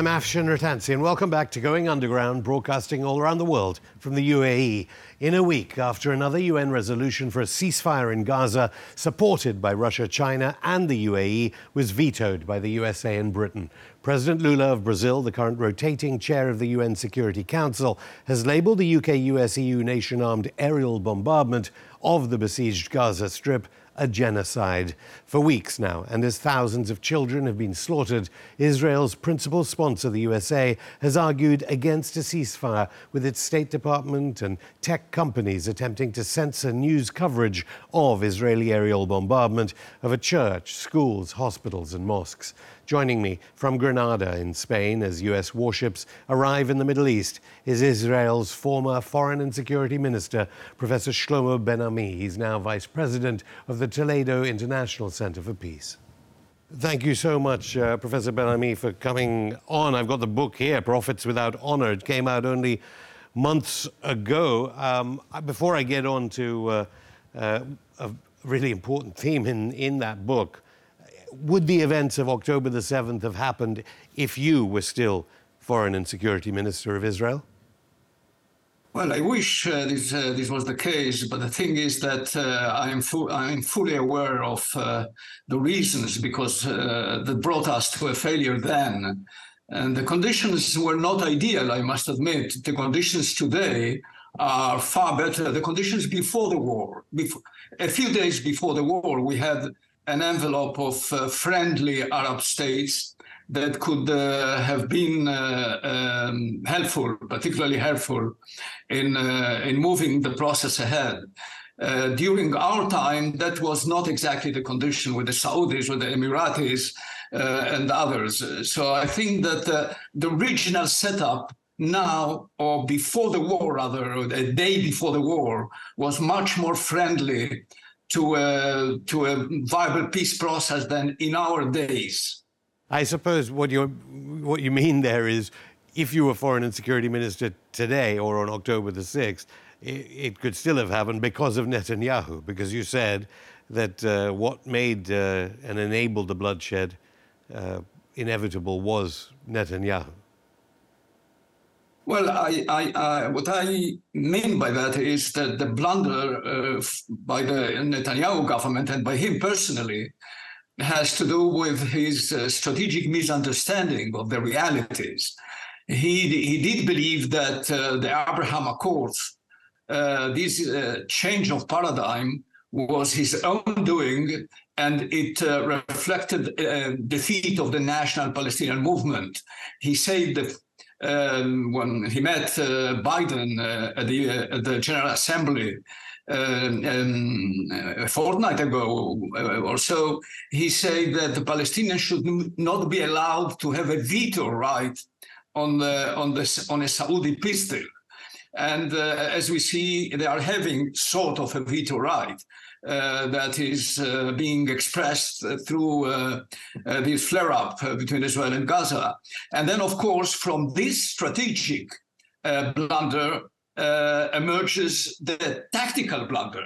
I'm Afshin Rattansi, and welcome back to Going Underground, broadcasting all around the world from the UAE. In a week after another UN resolution for a ceasefire in Gaza, supported by Russia, China, and the UAE, was vetoed by the USA and Britain. President Lula of Brazil, the current rotating chair of the UN Security Council, has labelled the UK US EU nation armed aerial bombardment of the besieged Gaza Strip a genocide for weeks now. And as thousands of children have been slaughtered, Israel's principal sponsor, the USA, has argued against a ceasefire, with its State Department and tech companies attempting to censor news coverage of Israeli aerial bombardment of a church, schools, hospitals, and mosques. Joining me from Granada in Spain as US warships arrive in the Middle East is Israel's former Foreign and Security Minister, Professor Shlomo Ben Ami. He's now Vice President of the Toledo International Center for Peace. Thank you so much, uh, Professor Ben Ami, for coming on. I've got the book here, Prophets Without Honor. It came out only months ago. Um, before I get on to uh, uh, a really important theme in, in that book, would the events of October the 7th have happened if you were still Foreign and Security Minister of Israel? Well, I wish uh, this uh, this was the case, but the thing is that uh, I am fu- I am fully aware of uh, the reasons because that brought us to a failure then, and the conditions were not ideal. I must admit, the conditions today are far better. The conditions before the war, before, a few days before the war, we had an envelope of uh, friendly Arab states that could uh, have been uh, um, helpful, particularly helpful in uh, in moving the process ahead. Uh, during our time, that was not exactly the condition with the Saudis with the Emiratis uh, and others. So I think that the regional setup now or before the war, rather, a day before the war, was much more friendly to a, to a viable peace process than in our days. I suppose what you what you mean there is, if you were foreign and security minister today or on October the sixth, it, it, could still have happened because of Netanyahu. Because you said that uh, what made uh, and enabled the bloodshed uh, inevitable was Netanyahu. Well, I, I, I, what I mean by that is that the blunder uh, by the Netanyahu government and by him personally has to do with his uh, strategic misunderstanding of the realities. He, he did believe that uh, the Abraham Accords, uh, this uh, change of paradigm, was his own doing and it uh, reflected defeat of the national Palestinian movement. He said that um, when he met uh, Biden uh, at, the, uh, at, the, General Assembly um, um, a fortnight ago or so, he said that the Palestinians should not be allowed to have a veto right on the, on the on a Saudi peace deal. And uh, as we see, they are having sort of a veto right. Uh, that is uh, being expressed through uh, this flare up between Israel and Gaza. And then, of course, from this strategic blunder emerges the tactical blunder.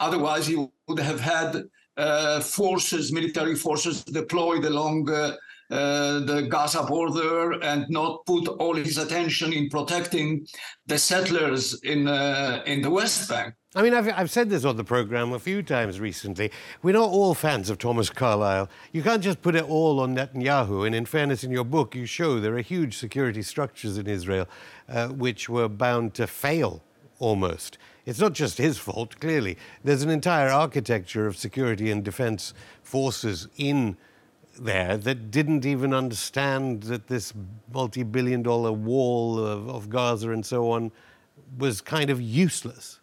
Otherwise, you would have had uh, forces, military forces deployed along uh, uh, the Gaza border and not put all his attention in protecting the settlers in in the West Bank. I mean, I've, I've said this on the programme a few times recently. We're not all fans of Thomas Carlyle. You can't just put it all on Netanyahu. And in fairness, in your book, you show there are huge security structures in Israel uh, which were bound to fail almost. It's not just his fault, clearly. There's an entire architecture of security and defense forces in there that didn't even understand that this multi billion dollar wall of, of Gaza and so on was kind of useless.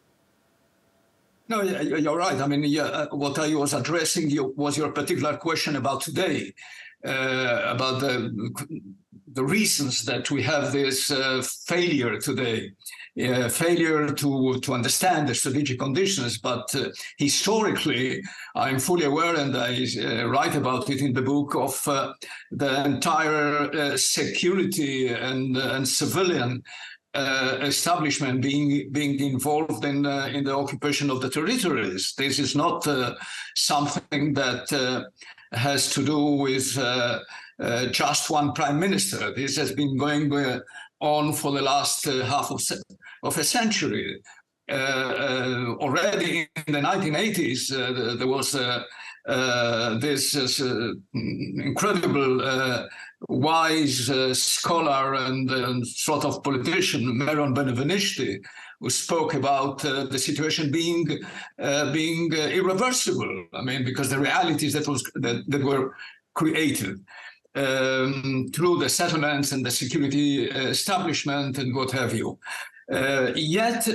No, you're right. I mean, yeah, uh, what I was addressing was your particular question about today, uh, about the the reasons that we have this uh, failure today, uh, failure to to understand the strategic conditions. But uh, historically, I'm fully aware, and I uh, write about it in the book of the entire security and and civilian uh, establishment being being involved in uh, in the occupation of the territories. This is not uh, something that uh, has to do with uh, uh, just one prime minister. This has been going on for the last half of, of a century. Already in the 1980s, uh, there was this incredible wise scholar and, and, sort of politician, Meron Benvenisti, who spoke about uh, the situation being uh, being uh, irreversible. I mean, because the realities that was that, that were created um, through the settlements and the security establishment and what have you. yet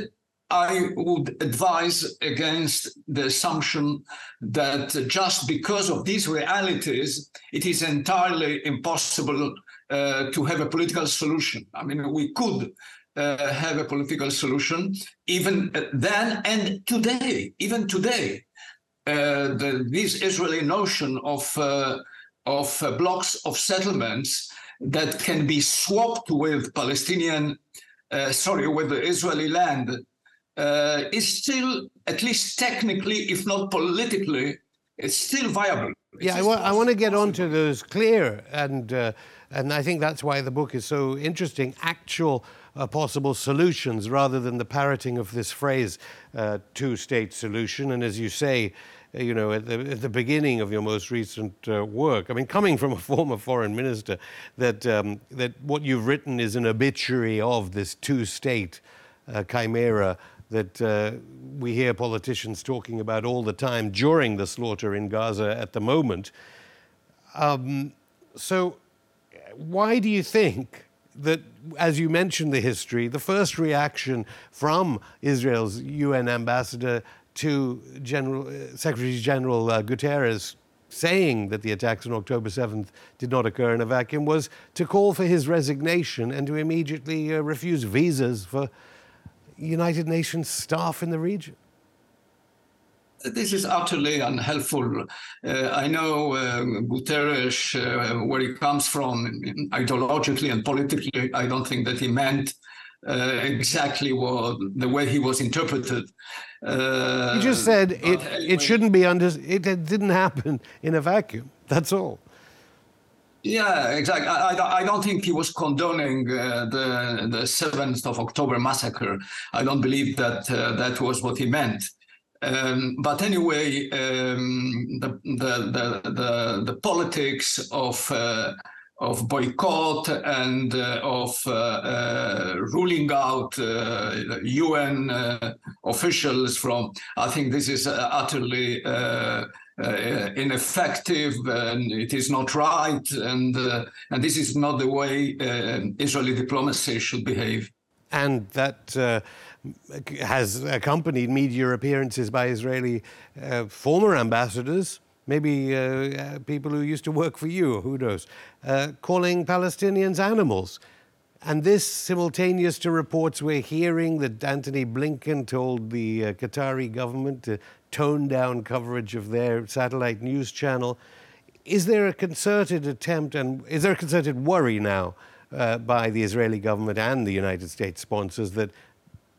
I would advise against the assumption that just because of these realities, it is entirely impossible uh, to have a political solution. I mean, we could uh, have a political solution even then and today, even today. Uh, the, this Israeli notion of uh, of uh, blocks of settlements that can be swapped with Palestinian, uh, sorry, with Israeli land uh, is still, at least technically, if not politically, it's still viable. It's yeah, I, wa- I want to get on to those clear, and uh, and I think that's why the book is so interesting. Actual uh, possible solutions rather than the parroting of this phrase, uh, two-state solution. And as you say, uh, you know, at the, at the, beginning of your most recent uh, work. I mean, coming from a former foreign minister, that um, that what you've written is an obituary of this two-state uh, chimera that uh, we hear politicians talking about all the time during the slaughter in Gaza at the moment. Um, so, why do you think that, as you mentioned the history, the first reaction from Israel's UN ambassador to General, uh, Secretary General uh, Guterres saying that the attacks on October 7th did not occur in a vacuum was to call for his resignation and to immediately uh, refuse visas for United Nations staff in the region? This is utterly unhelpful. Uh, I know uh, Guterres, uh, where he comes from ideologically and politically. I don't think that he meant uh, exactly what the way he was interpreted. Uh, he just said it. Anyway. It shouldn't be under. It didn't happen in a vacuum. That's all. Yeah, exactly. I, I, don't think he was condoning uh, the the seventh of October massacre. I don't believe that uh, that was what he meant. Um, but anyway, um, the, the, the the the politics of uh, of boycott and uh, of uh, uh, ruling out UN officials from, I think this is utterly uh, ineffective and it is not right and uh, and this is not the way uh, Israeli diplomacy should behave. And that uh, has accompanied media appearances by Israeli uh, former ambassadors, maybe uh, people who used to work for you, who knows, calling Palestinians animals. And this simultaneous to reports we're hearing that Antony Blinken told the uh, Qatari government to tone down coverage of their satellite news channel. Is there a concerted attempt and is there a concerted worry now uh, by the Israeli government and the United States sponsors that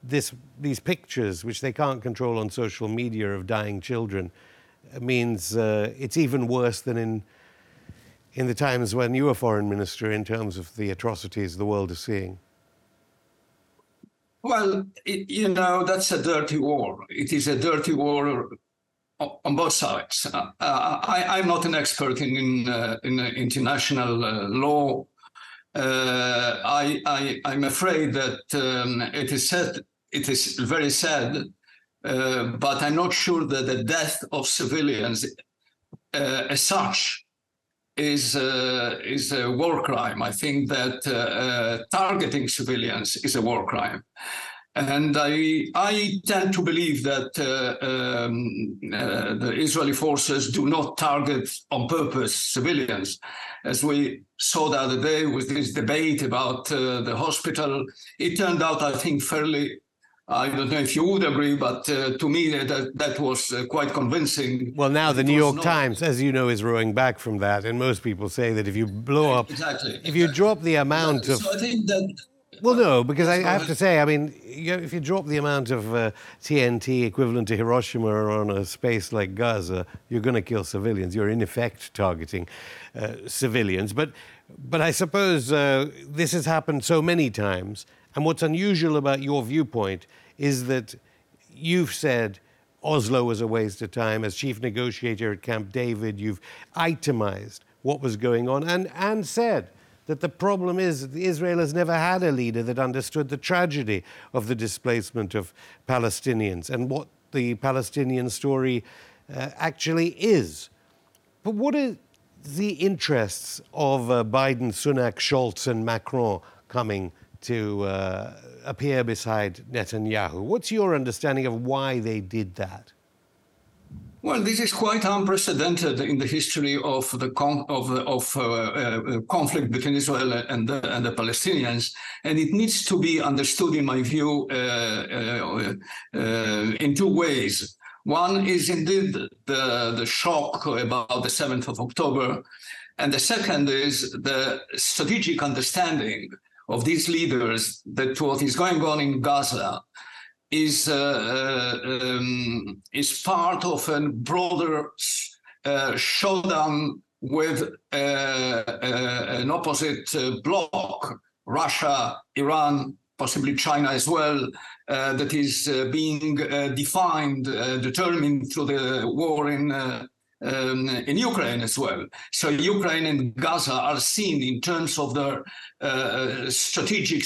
this, these pictures, which they can't control on social media of dying children, uh, means uh, it's even worse than in, in the times when you were foreign minister in terms of the atrocities the world is seeing? Well, it, you know, that's a dirty war. It is a dirty war on both sides. Uh, I, am not an expert in in, uh, in international uh, law. Uh, I, I am afraid that um, it is said it is very sad, uh, but I'm not sure that the death of civilians uh, as such is uh, is a war crime. I think that uh, uh, targeting civilians is a war crime. And I, I tend to believe that uh, um, uh, the Israeli forces do not target on purpose civilians. As we saw the other day with this debate about the hospital, it turned out, I think, fairly I don't know if you would agree, but uh, to me that that was uh, quite convincing. Well, now the New York not... Times, as you know, is rowing back from that, and most people say that if you blow up, exactly, if exactly. you drop the amount of, so I think that Well, no, because I, I have to say, I mean, you if you drop the amount of uh, TNT equivalent to Hiroshima on a space like Gaza, you're going to kill civilians. You're in effect targeting uh, civilians. But, but I suppose uh, this has happened so many times. And what's unusual about your viewpoint is that you've said Oslo was a waste of time. As chief negotiator at Camp David, you've itemized what was going on and, and said that the problem is that Israel has never had a leader that understood the tragedy of the displacement of Palestinians and what the Palestinian story uh, actually is. But what are the interests of uh, Biden, Sunak, Scholz, and Macron coming to uh, appear beside Netanyahu? What's your understanding of why they did that? Well, this is quite unprecedented in the history of the con- of, of uh, uh, conflict between Israel and the, and the Palestinians, and it needs to be understood, in my view, uh, uh, uh in two ways. One is indeed the, the shock about the 7th of October, and the second is the strategic understanding of these leaders that what is going on in Gaza is uh, uh, um, is part of a broader uh, showdown with an opposite bloc, Russia, Iran, possibly China as well, uh, that is uh, being uh, defined, determined through the war in um, in Ukraine as well. So Ukraine and Gaza are seen in terms of their strategic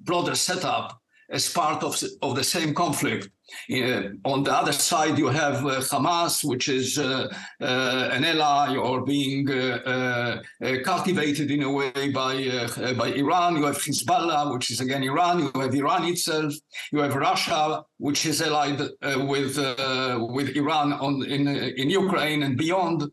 broader setup as part of, of the same conflict. Uh, on the other side, you have uh, Hamas, which is uh, uh an ally or being uh, uh, cultivated in a way by, by Iran. You have Hezbollah, which is again Iran. You have Iran itself. You have Russia, which is allied with, with Iran on, in, in Ukraine and beyond.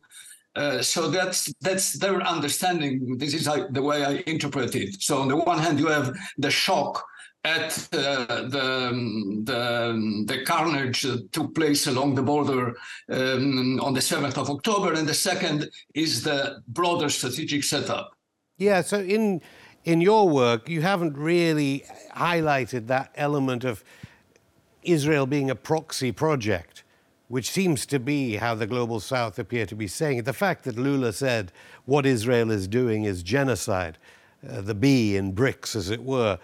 Uh, so that's that's their understanding. This is the way I interpret it. So on the one hand, you have the shock at uh, the, the, the carnage that took place along the border um, on the 7th of October, and the second is the broader strategic setup. Yeah, so in in your work, you haven't really highlighted that element of Israel being a proxy project, which seems to be how the global south appear to be saying it. The fact that Lula said what Israel is doing is genocide, uh, the B in BRICS, as it were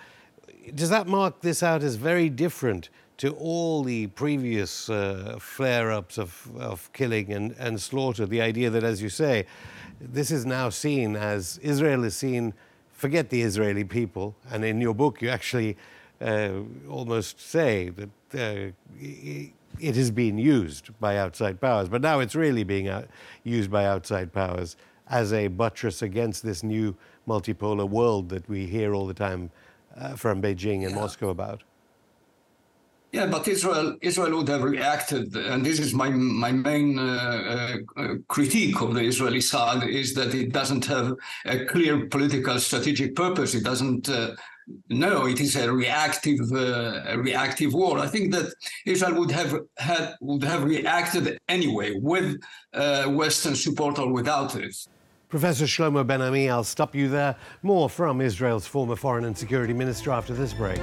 does that mark this out as very different to all the previous uh, flare ups of, of killing and, and slaughter? The idea that, as you say, this is now seen as Israel is seen, forget the Israeli people, and in your book you actually uh, almost say that uh, it has been used by outside powers, but now it's really being out, used by outside powers as a buttress against this new multipolar world that we hear all the time uh, from Beijing and yeah. Moscow about. Yeah, but Israel Israel would have reacted, and this is my my main uh, uh, critique of the Israeli side is that it doesn't have a clear political strategic purpose. It doesn't. Uh, no, it is a reactive uh, a reactive war. I think that Israel would have had would have reacted anyway with uh, Western support or without it. Professor Shlomo Ben Ami, I'll stop you there. More from Israel's former Foreign and Security Minister after this break.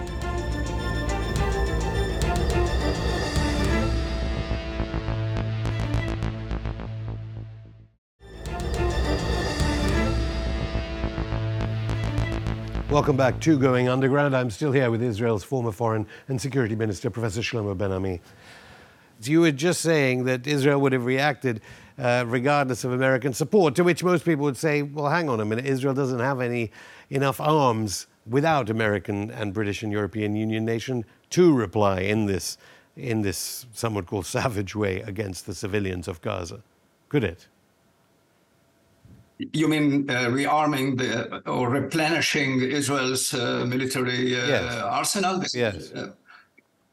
Welcome back to Going Underground. I'm still here with Israel's former Foreign and Security Minister, Professor Shlomo Ben Ami. You were just saying that Israel would have reacted uh, regardless of American support, to which most people would say, well, hang on a minute, Israel doesn't have any enough arms without American and British and European Union nation to reply in this, in this some would call savage way against the civilians of Gaza. Could it? You mean uh, rearming the, or replenishing Israel's uh, military uh, yes. arsenal? Yes.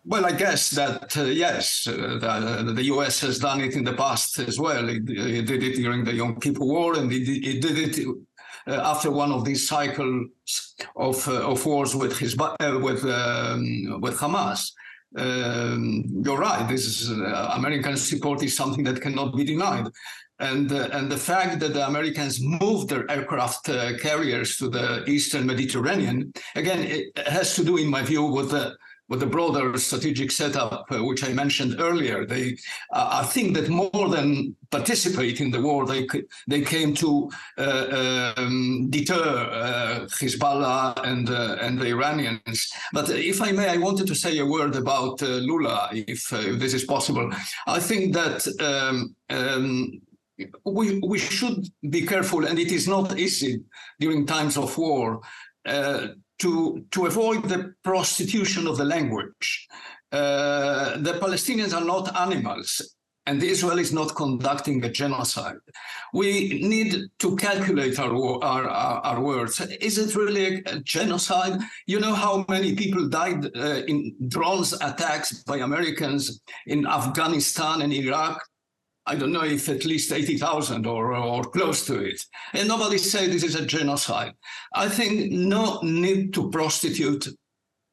Well, I guess that uh, yes, uh, the, the, U.S. has done it in the past as well. It, it did it during the Yom Kippur War, and it, it did it uh, after one of these cycles of uh, of wars with his uh, with um, with Hamas. um, you're right. This is, uh, American support is something that cannot be denied. And, and the fact that the Americans moved their aircraft carriers to the Eastern Mediterranean, again, it has to do, in my view, with the with the broader strategic setup, uh, which I mentioned earlier. They, uh, I think that more than participate in the war, they they came to uh, um, deter uh, Hezbollah and uh, and the Iranians. But if I may, I wanted to say a word about uh, Lula, if, if, this is possible. I think that. Um, um, we, we should be careful, and it is not easy during times of war uh, to, to avoid the prostitution of the language. Uh, the Palestinians are not animals, and Israel is not conducting a genocide. We need to calculate our, our, our, our words. Is it really a, genocide? You know how many people died uh, in drones attacks by Americans in Afghanistan and Iraq? I don't know if at least 80,000 or, or close to it. And nobody said this is a genocide. I think no need to prostitute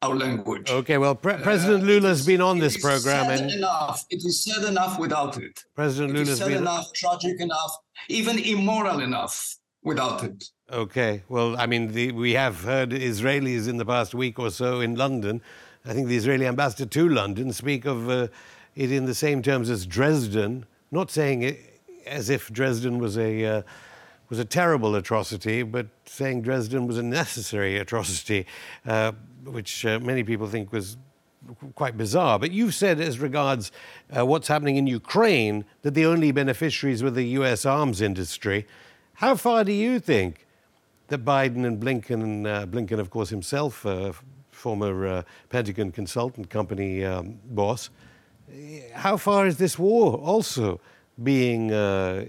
our language. Okay, well, Pre- President uh, Lula's been on this program. and enough. It is sad enough without it. President it Lula's sad been enough, tragic enough, even immoral enough without it. Okay, well, I mean, the, we have heard Israelis in the past week or so in London. I think the Israeli ambassador to London speak of uh, it in the same terms as Dresden not saying it as if Dresden was a uh, was a terrible atrocity, but saying Dresden was a necessary atrocity, uh, which uh, many people think was quite bizarre. But you've said, as regards uh, what's happening in Ukraine, that the only beneficiaries were the U.S. arms industry. How far do you think that Biden and Blinken, and uh, Blinken, of course, himself, uh, former Pentagon consultant company um, boss, how far is this war also being uh,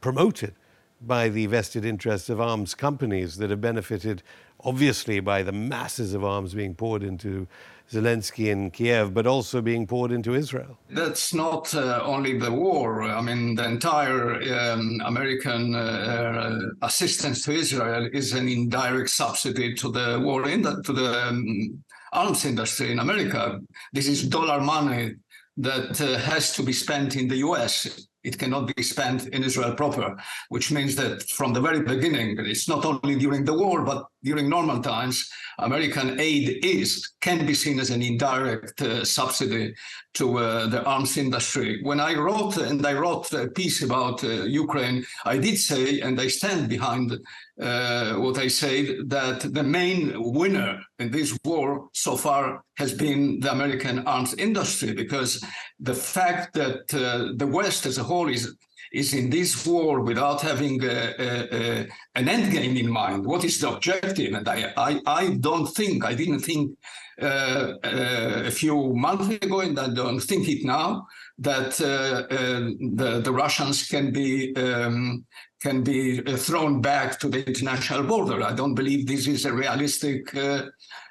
promoted by the vested interests of arms companies that have benefited, obviously, by the masses of arms being poured into Zelensky in Kiev, but also being poured into Israel. That's not uh, only the war. I mean, the entire um, American uh, uh assistance to Israel is an indirect subsidy to the war in the, to the um, arms industry in America. This is dollar money that uh, has to be spent in the US. It cannot be spent in Israel proper, which means that from the very beginning, it's not only during the war, but during normal times, American aid is can be seen as an indirect uh, subsidy to uh, the arms industry. When I wrote and I wrote a piece about uh, Ukraine, I did say, and I stand behind uh, what I said, that the main winner in this war so far has been the American arms industry, because the fact that uh, the West as a whole is is in this war without having a, a, a, an end game in mind. What is the objective? And I, I, I don't think, I didn't think uh, uh, a few months ago, and I don't think it now, that uh, uh the, the Russians can be um, can be uh, thrown back to the international border. I don't believe this is a realistic uh,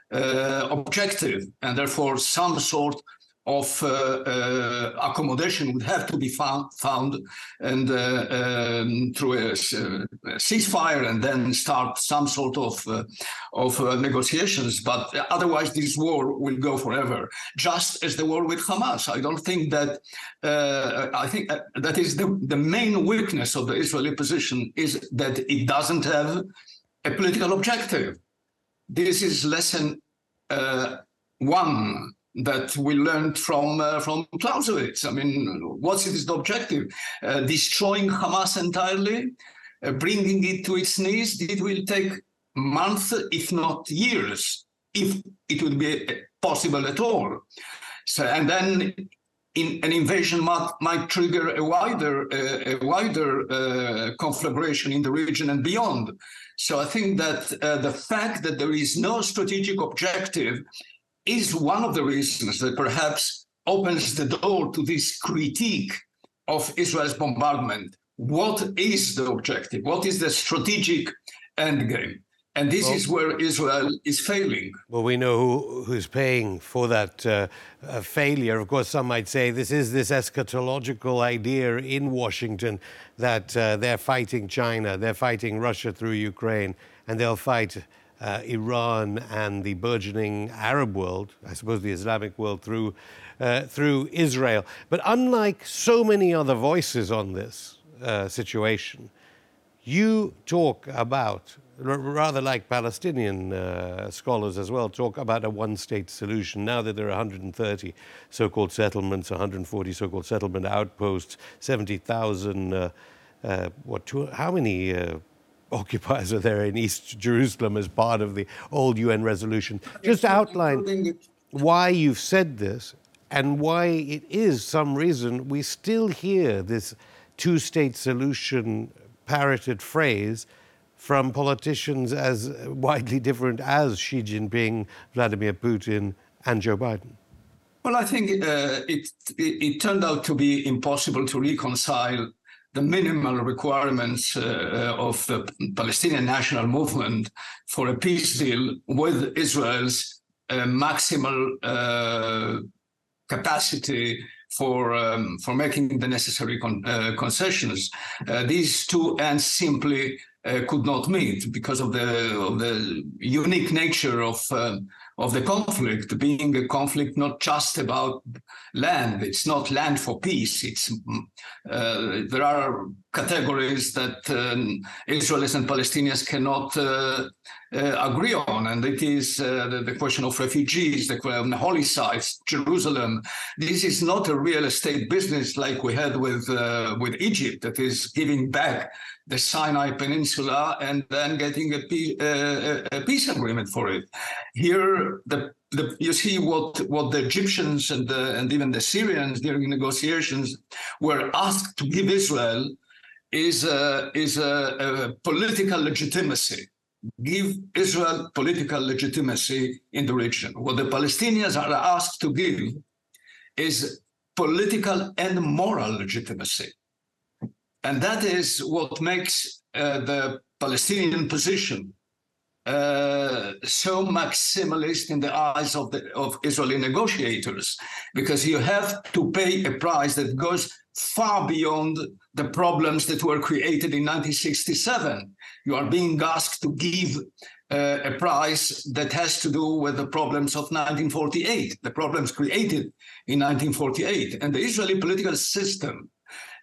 objective, and therefore some sort of uh, uh, accommodation would have to be found, found and uh, um, through a, a, ceasefire and then start some sort of of negotiations. But otherwise, this war will go forever, just as the war with Hamas. I don't think that. I think that is the the main weakness of the Israeli position is that it doesn't have a political objective. This is lesson uh, one that we learned from uh, from Clausewitz. I mean, what's its objective? Uh, destroying Hamas entirely, uh, bringing it to its knees. It will take months, if not years, if it would be possible at all. So, and then in, an invasion might, might trigger a wider uh, a wider uh, conflagration in the region and beyond. So I think that uh, the fact that there is no strategic objective is one of the reasons that perhaps opens the door to this critique of Israel's bombardment. What is the objective? What is the strategic endgame? And this well, is where Israel is failing. Well, we know who, who's paying for that uh, uh, failure. Of course, some might say this is this eschatological idea in Washington that uh, they're fighting China, they're fighting Russia through Ukraine, and they'll fight uh, Iran and the burgeoning Arab world, I suppose the Islamic world, through, uh, through Israel. But unlike so many other voices on this uh, situation, you talk about, rather like Palestinian uh, scholars as well, talk about a one state solution. Now that there are 130 so called settlements, 140 so called settlement outposts, 70,000, uh, uh, what, two, how many? Uh, occupiers are there in East Jerusalem as part of the old UN resolution. Just outline why you've said this and why it is some reason we still hear this two state solution parroted phrase from politicians as widely different as Xi Jinping, Vladimir Putin, and Joe Biden? Well, I think uh, it, it, it turned out to be impossible to reconcile the minimal requirements uh, of the Palestinian national movement for a peace deal with Israel's uh, maximal uh, capacity for um, for making the necessary con uh, concessions. Uh, these two ends simply uh, could not meet because of the of the unique nature of um, of the conflict being a conflict not just about land. It's not land for peace. It's uh, there are categories that um, Israelis and Palestinians cannot uh, uh, agree on, and it is uh, the, the, question of refugees, the um, holy sites, Jerusalem. This is not a real estate business like we had with uh, with Egypt, that is giving back the Sinai Peninsula and then getting a, uh, a peace agreement for it. Here, the, the, you see what, what the Egyptians and, the, and even the Syrians during negotiations were asked to give Israel is a, is a, a political legitimacy. Give Israel political legitimacy in the region. What the Palestinians are asked to give is political and moral legitimacy. And that is what makes uh, the Palestinian position uh, so maximalist in the eyes of the of Israeli negotiators, because you have to pay a price that goes far beyond the problems that were created in 1967. You are being asked to give uh, a price that has to do with the problems of 1948, the problems created in 1948, and the Israeli political system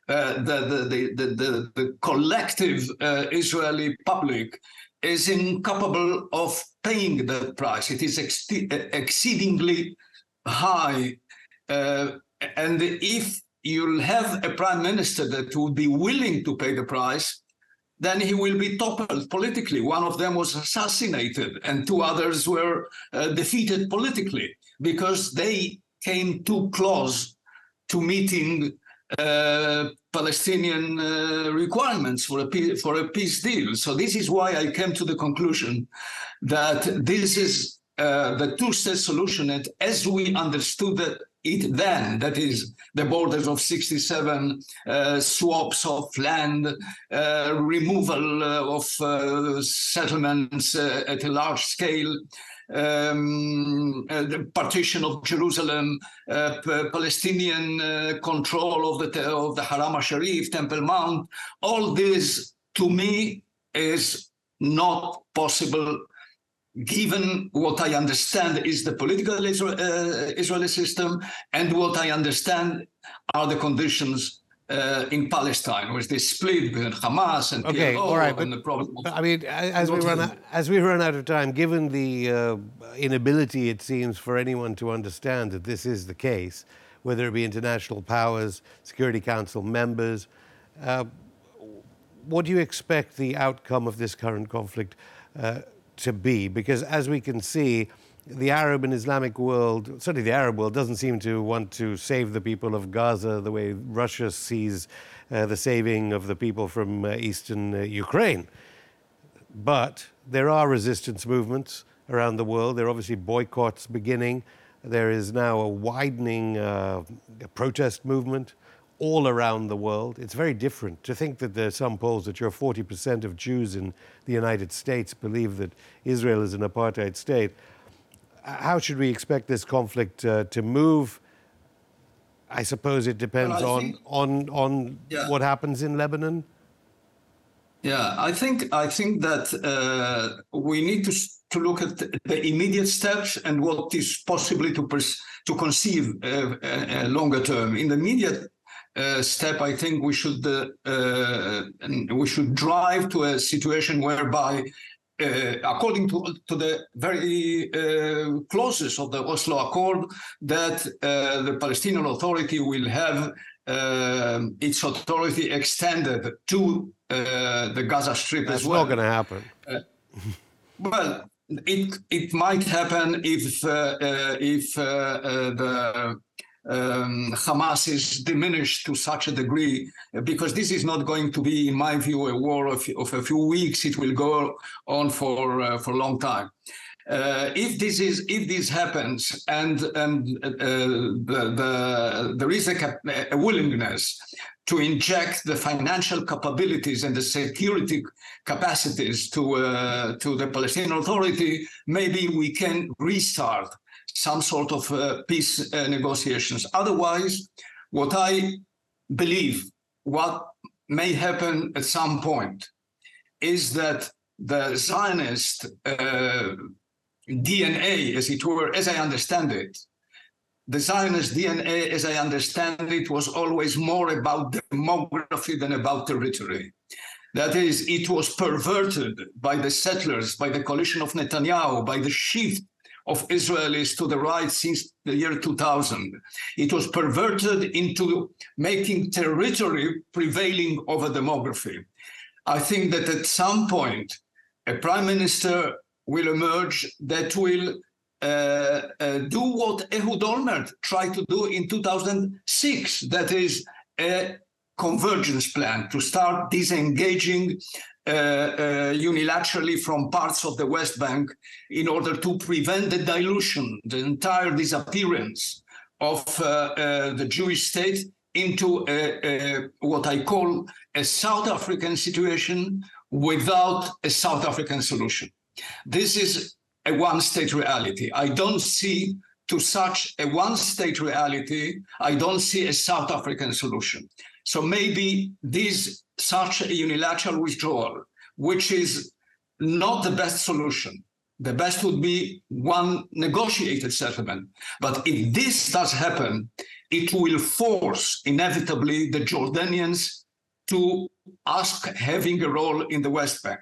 uh, the, the, the, the, the, collective uh, Israeli public is incapable of paying that price. It is ex- exceedingly high. Uh, and if you'll have a prime minister that would be willing to pay the price, then he will be toppled politically. One of them was assassinated, and two others were uh, defeated politically because they came too close to meeting uh, Palestinian uh, requirements for a peace, for a peace deal. So this is why I came to the conclusion that this is uh, the two-state solution, and as we understood it, it then, that is the borders of 67 uh, swaps of land, uh, removal uh, of uh, settlements uh, at a large scale, um, the partition of Jerusalem, Palestinian control of the of the Haram Sharif, Temple Mount. All this, to me, is not possible given what I understand is the political Israel, uh, Israeli system and what I understand are the conditions uh, in Palestine, with this split between Hamas and okay, PLO all right, and the problem. But, I mean, as we run out, as we run out of time, given the uh, inability, it seems, for anyone to understand that this is the case, whether it be international powers, Security Council members, uh, what do you expect the outcome of this current conflict uh, to be? Because as we can see the Arab and Islamic world, certainly the Arab world, doesn't seem to want to save the people of Gaza the way Russia sees uh, the saving of the people from uh, eastern uh, Ukraine. But there are resistance movements around the world. There are obviously boycotts beginning. There is now a widening uh, protest movement all around the world. It's very different to think that there are some polls that you're 40% of Jews in the United States believe that Israel is an apartheid state how should we expect this conflict uh, to move? I suppose it depends well, on, think, on, on yeah. what happens in Lebanon. Yeah, I think I think that uh, we need to to look at the immediate steps and what is possibly to pers- to conceive uh, a, a longer term. In the immediate uh, step, I think we should uh, uh we should drive to a situation whereby, uh, according to to the very uh, clauses of the Oslo Accord, that the Palestinian Authority will have its authority extended to the Gaza Strip That's as well. That's not going to happen. well, it it might happen if uh, uh, if uh, the um, Hamas is diminished to such a degree, because this is not going to be, in my view, a war of, of a few weeks. It will go on for uh, for a long time. Uh, if this is if this happens and and uh, the, the, there is a, a, willingness to inject the financial capabilities and the security capacities to uh, to the Palestinian Authority, maybe we can restart some sort of uh, peace uh, negotiations. Otherwise, what I believe, what may happen at some point, is that the Zionist uh, DNA, as it were, as I understand it, the Zionist DNA, as I understand it, was always more about demography than about territory. That is, it was perverted by the settlers, by the coalition of Netanyahu, by the shift of Israelis to the right since the year 2000. It was perverted into making territory prevailing over demography. I think that at some point, a prime minister will emerge that will uh, uh, do what Ehud Olmert tried to do in 2006. That is a convergence plan to start disengaging uh, uh, unilaterally from parts of the West Bank in order to prevent the dilution, the entire disappearance of uh, uh, the Jewish state into a, a, what I call a South African situation without a South African solution. This is a one state reality. I don't see to such a one state reality, I don't see a South African solution. So maybe this such a unilateral withdrawal, which is not the best solution. The best would be one negotiated settlement. But if this does happen, it will force inevitably the Jordanians to ask having a role in the West Bank.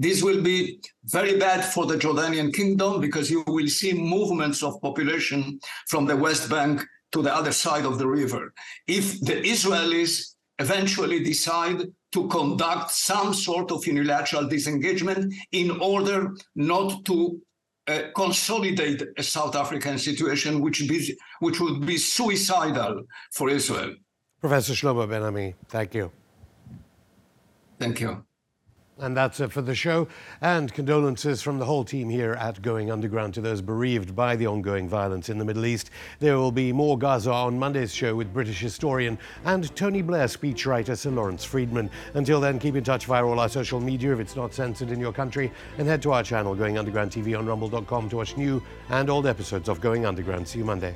This will be very bad for the Jordanian kingdom because you will see movements of population from the West Bank to the other side of the river. If the Israelis eventually decide to conduct some sort of unilateral disengagement in order not to uh, consolidate a South African situation, which, be, which would be suicidal for Israel. Professor Shlomo Ben-Ami, thank you. Thank you. And that's it for the show. And condolences from the whole team here at Going Underground to those bereaved by the ongoing violence in the Middle East. There will be more Gaza on Monday's show with British historian and Tony Blair speechwriter Sir Lawrence Freedman. Until then, keep in touch via all our social media if it's not censored in your country, and head to our channel, Going Underground TV on rumble.com to watch new and old episodes of Going Underground. See you Monday.